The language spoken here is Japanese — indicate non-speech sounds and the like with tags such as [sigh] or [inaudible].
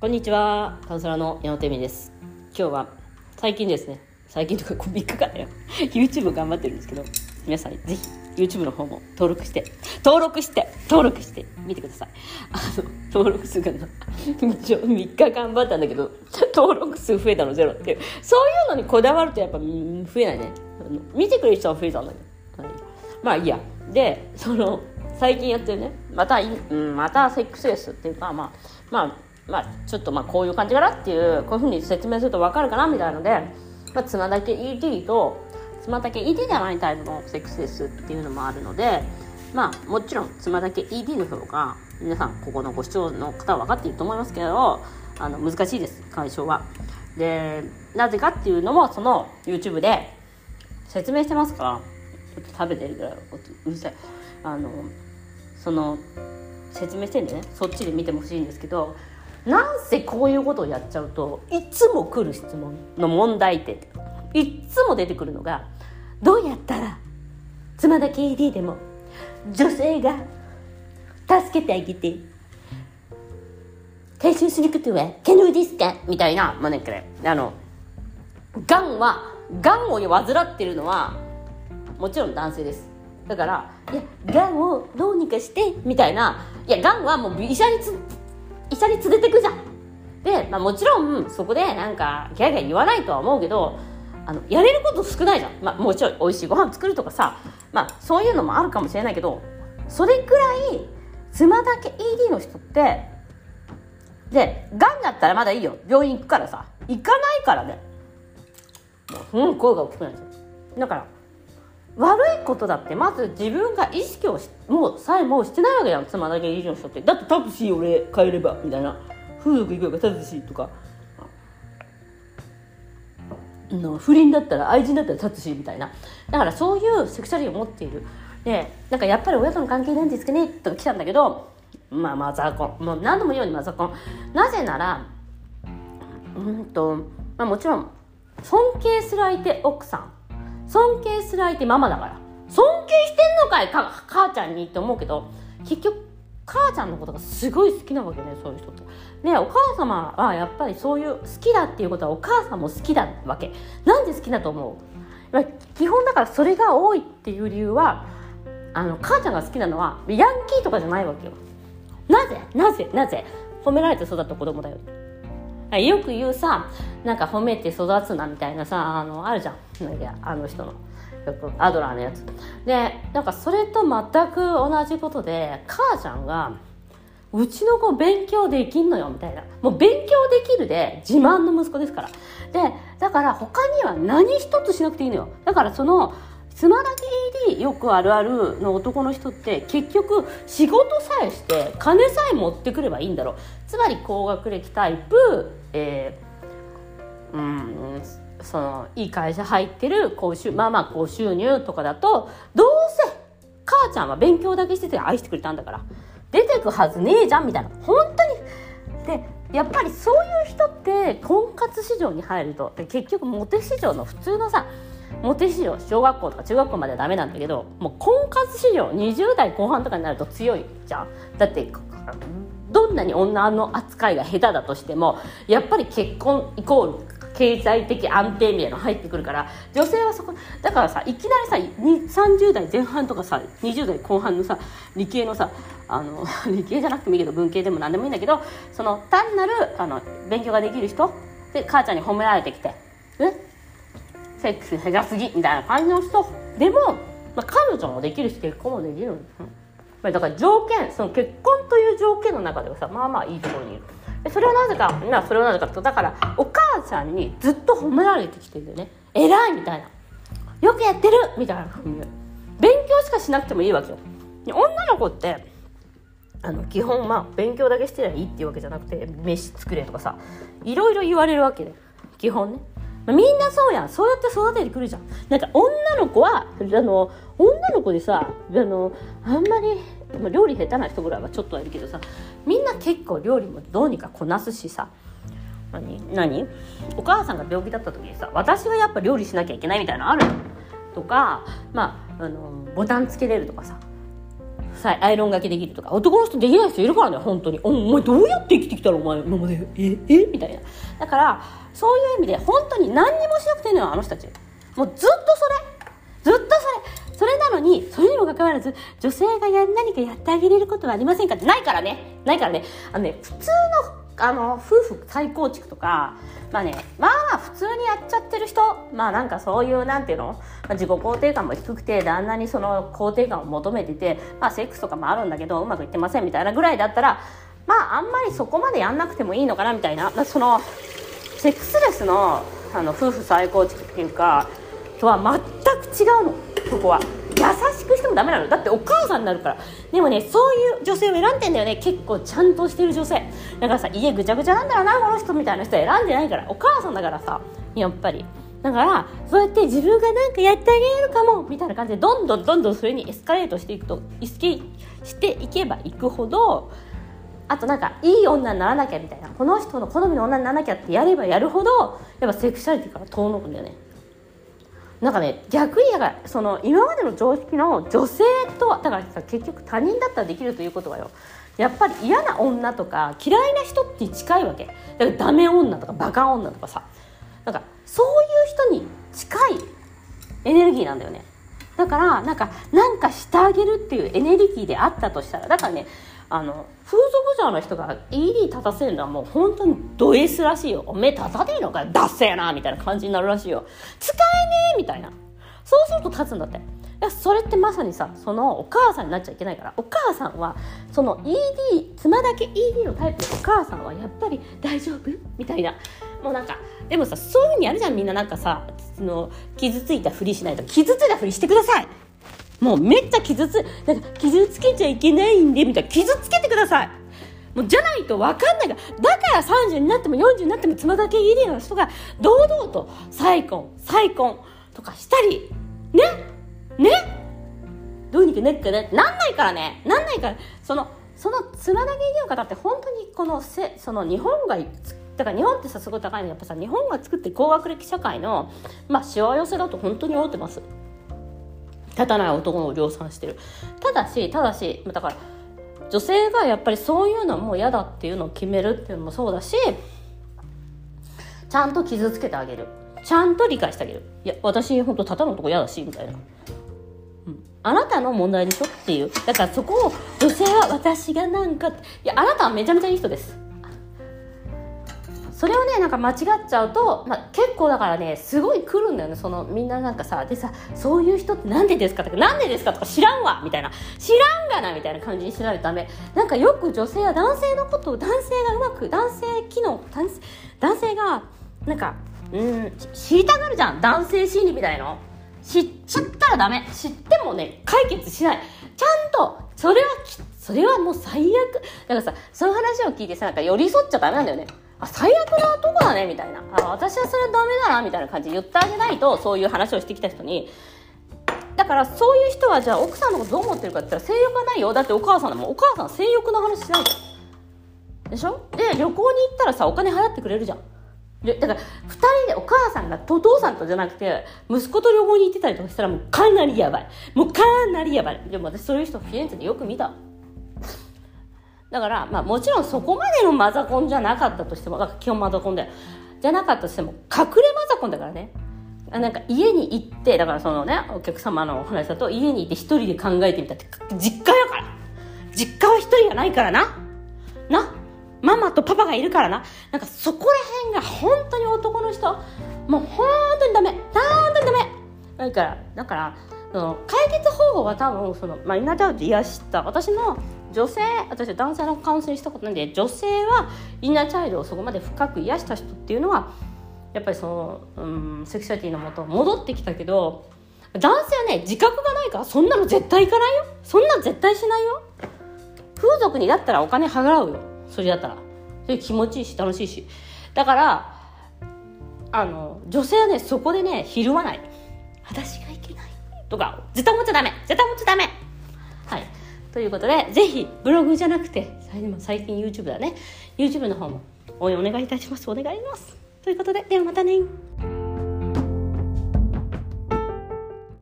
こんにちは、カウンセラーの矢野てみです。今日は最近ですね、最近とか3日間だよ、YouTube 頑張ってるんですけど、皆さんぜひ YouTube の方も登録して、登録して、登録して見てください。あの、登録数がな、3日頑張ったんだけど、登録数増えたのゼロっていう、そういうのにこだわるとやっぱ増えないね。あの見てくれる人は増えたんだけど。はいまあいいや。で、その、最近やってるね、また、うん、またセックスレスっていうか、まあ、まあ、まあ、ちょっとまあこういう感じかなっていう、こういうふうに説明すると分かるかなみたいなので、まあ、つまだけ ED と、つまだけ ED じゃないタイプのセックスレスっていうのもあるので、まあ、もちろん、つまだけ ED の方が、皆さん、ここのご視聴の方は分かっていると思いますけど、あの、難しいです、解消は。で、なぜかっていうのも、その YouTube で説明してますから、ちょっと食べてるぐらい、うるさい。あの、その、説明してんでね、そっちで見てほしいんですけど、なんせこういうことをやっちゃうといつも来る質問の問題点いつも出てくるのがどうやったら妻だけ AD でも女性が助けてあげて回収することは可能ですか？みたいな、まあね、これあのがんはがんを患ってるのはもちろん男性です。だからいやがんをどうにかしてみたいないやがんはもう医者につ医者に連れてくじゃん。で、まあ、もちろんそこでなんかギャーギャー言わないとは思うけどあのやれること少ないじゃん、まあ、もちろん美味しいご飯作るとかさ、まあ、そういうのもあるかもしれないけどそれくらい妻だけ ED の人ってでがんだったらまだいいよ。病院行くからさ。行かないからね。もううん声が大きくなっちゃう。だから悪いことだってまず自分が意識をしもうさえもうしてないわけじゃん。妻だけ ED の人って。だってタクシー俺帰ればみたいな。風俗行くばタクシーとか。の不倫だったら愛人だったらタクシーみたいな。だからそういうセクシャリティを持っている。でなんかやっぱり親との関係なんですかねとか来たんだけどまあマザコンもう何度も言うようにマザコンなぜならうんと、まあ、もちろん尊敬する相手奥さん。尊敬する相手ママだから。尊敬してんのかいか母ちゃんにって思うけど結局母ちゃんのことがすごい好きなわけねそういう人って。でお母様はやっぱりそういう好きだっていうことはお母さんも好きだわけ。なんで好きだと思う？基本だからそれが多いっていう理由はあの母ちゃんが好きなのはヤンキーとかじゃないわけよ。なぜ？なぜ？なぜ？褒められて育った子供だよ。よく言うさなんか褒めて育つなみたいなさあのあるじゃん。なんかあの人のよくアドラーのやつ。でなんかそれと全く同じことで母ちゃんがうちの子勉強できんのよみたいな。もう勉強できるで自慢の息子ですから。でだから他には何一つしなくていいのよ。だからその妻だけ ED よくあるあるの男の人って結局仕事さえして金さえ持ってくればいいんだろう。つまり高学歴タイプ、えー、うんそのいい会社入ってる高収まあまあ高収入とかだとどうせ母ちゃんは勉強だけしてて愛してくれたんだから出てくはずねえじゃんみたいな。本当に。でやっぱりそういう人って婚活市場に入ると結局モテ市場の普通のさモテ市場小学校とか中学校まではダメなんだけどもう婚活市場20代後半とかになると強いじゃん。だってどんなに女の扱いが下手だとしてもやっぱり結婚イコール経済的安定みたいなの入ってくるから女性はそこだからさいきなりさ30代前半とかさ20代後半のさ理系のさあの [laughs] 理系じゃなくてもいいけど文系でも何でもいいんだけどその単なるあの勉強ができる人で母ちゃんに褒められてきてえ？セックス下手すぎみたいな感じの人。でも、まあ、彼女もできるし結婚もできるん。だから条件その結婚という条件の中ではさまあまあいいところにいる。それはなぜか、まあ、それはなぜかと。だからお母ちゃんにずっと褒められてきてるんだよね。偉いみたいな。よくやってるみたいなふう。に勉強しかしなくてもいいわけよ。女の子ってあの基本まあ勉強だけしてりゃいいっていうわけじゃなくて飯作れとかさいろいろ言われるわけで。基本ね。みんなそうやん。そうやって育ててくるじゃん。なんか女の子はあの女の子でさあのあんまり料理下手な人ぐらいはちょっとはいるけどさみんな結構料理もどうにかこなすしさ。何何？お母さんが病気だった時にさ私はやっぱ料理しなきゃいけないみたいなのあるの？とかまああのボタンつけれるとかさアイロンがけできるとか男の人できない人いるからね本当に。お前どうやって生きてきたの？お前今まで。ええ？みたいな。だからそういう意味で本当に何にもしなくていいのよあの人たち。もうずっとそれ。ずっとそれ。それなのにそれにもかかわらず女性がや何かやってあげれることはありませんかってないからね。ないからね。あのね普通のあの夫婦再構築とかまあねまあまあ普通にやっちゃってる人まあなんかそういうなんていうの、まあ、自己肯定感も低くて旦那にその肯定感を求めててまあセックスとかもあるんだけどうまくいってませんみたいなぐらいだったらまああんまりそこまでやんなくてもいいのかなみたいな。そのセックスレスのあの夫婦再構築っていうかとは全く違うのそこは。優しくしてもダメなのだってお母さんになるからでもねそういう女性を選んでんだよね結構ちゃんとしてる女性だからさ家ぐちゃぐちゃなんだろうなこの人みたいな人選んでないからお母さんだからさやっぱりだからそうやって自分がなんかやってあげれるかもみたいな感じでどんどんどんどんそれにエスカレートしていくと意識していけばいくほどあとなんかいい女にならなきゃみたいなこの人の好みの女にならなきゃってやればやるほどやっぱセクシャリティから遠のくんだよね。なんかね逆にだからその今までの常識の女性とだから結局他人だったらできるということはよ。やっぱり嫌な女とか嫌いな人って近いわけ。だからダメ女とかバカ女とかさ。なんかそういう人に近いエネルギーなんだよね。だからなんかなんかしてあげるっていうエネルギーであったとしたらだからねあの風俗嬢の人が ED 立たせるのはもう本当にド S らしいよ。おめえ立たねえのかよ。ダッセーなみたいな感じになるらしいよ。使えねえみたいな。そうすると立つんだって。いやそれってまさにさそのお母さんになっちゃいけないから。お母さんはその ED 妻だけ ED のタイプのお母さんはやっぱり大丈夫？みたいな。もうなんかでもさそういうふうにやるじゃん。みんななんかさその傷ついたふりしないと。傷ついたふりしてください！もうめっちゃ傷つなんか傷つけちゃいけないんでみたいな。傷つけてください。もうじゃないと分かんないから。だから30になっても40になっても妻だけいいの人が堂々と再婚再婚とかしたり。ね？ね？どうにかなっかななんないからね。なんないから。そのその妻だけいいの方って本当にこのせその日本がだから日本ってさすごい高いの。やっぱさ日本が作って高学歴社会のまあしわ寄せだと本当に思ってます。立たない男を量産してる。ただしただしだから女性がやっぱりそういうのはもう嫌だっていうのを決めるっていうのもそうだしちゃんと傷つけてあげる。ちゃんと理解してあげる。いや私本当立たない男嫌だしみたいな、うん、あなたの問題でしょっていう。だからそこを女性は私がなんかいやあなたはめちゃめちゃいい人です。それをねなんか間違っちゃうと、まあ、結構だからねすごい来るんだよねそのみんななんかさでさそういう人ってなんでですか？とかなんでですか？とか知らんわみたいな。知らんがなみたいな感じにしないとダメ。なんかよく女性は男性のことを男性がうまく男性機能男性男性がなんかうん知りたがるじゃん。男性心理みたいの。知っちゃったらダメ。知ってもね解決しない。ちゃんとそれはそれはもう最悪。だからさその話を聞いてさなんか寄り添っちゃダメなんだよね。あ最悪な男だねみたいな。あ私はそれはダメだなみたいな感じで言ってあげないとそういう話をしてきた人に。だからそういう人はじゃあ奥さんのことどう思ってるかって言ったら性欲はないよ。だってお母さんでもお母さん性欲の話しないじゃん。でしょ？で旅行に行ったらさお金払ってくれるじゃん。だから2人でお母さんがお父さんとじゃなくて息子と旅行に行ってたりとかしたらもうかなりやばい。もうかなりやばい。でも私そういう人フィレンツェでよく見た。だから、まあ、もちろんそこまでのマザコンじゃなかったとしても基本マザコンだよじゃなかったとしても隠れマザコンだからね。なんか家に行ってだからそのねお客様のお話だと家に行って一人で考えてみたって実家やから。実家は一人がないからな。な。ママとパパがいるからな。なんかそこら辺が本当に男の人もう本当にダメ。本当にダメ。だからだからその解決方法は多分その、まあ、インナーチャイルド癒した。私の女性私は男性のカウンセリングしたことないんで女性はインナーチャイルドをそこまで深く癒した人っていうのはやっぱりその、うん、セクシュアリティのもと戻ってきたけど男性はね自覚がないからそんなの絶対いかないよ。そんなの絶対しないよ。風俗にだったらお金払うよ。それだったら。それ気持ちいいし楽しいし。だからあの女性はねそこでねひるまない。私がいけない。とか絶対思っちゃダメ。絶対思っちゃダメ。はい。ということで、ぜひブログじゃなくて、最近 YouTube だね。YouTube の方も応援お願いいたします。お願いします。ということで、ではまたね。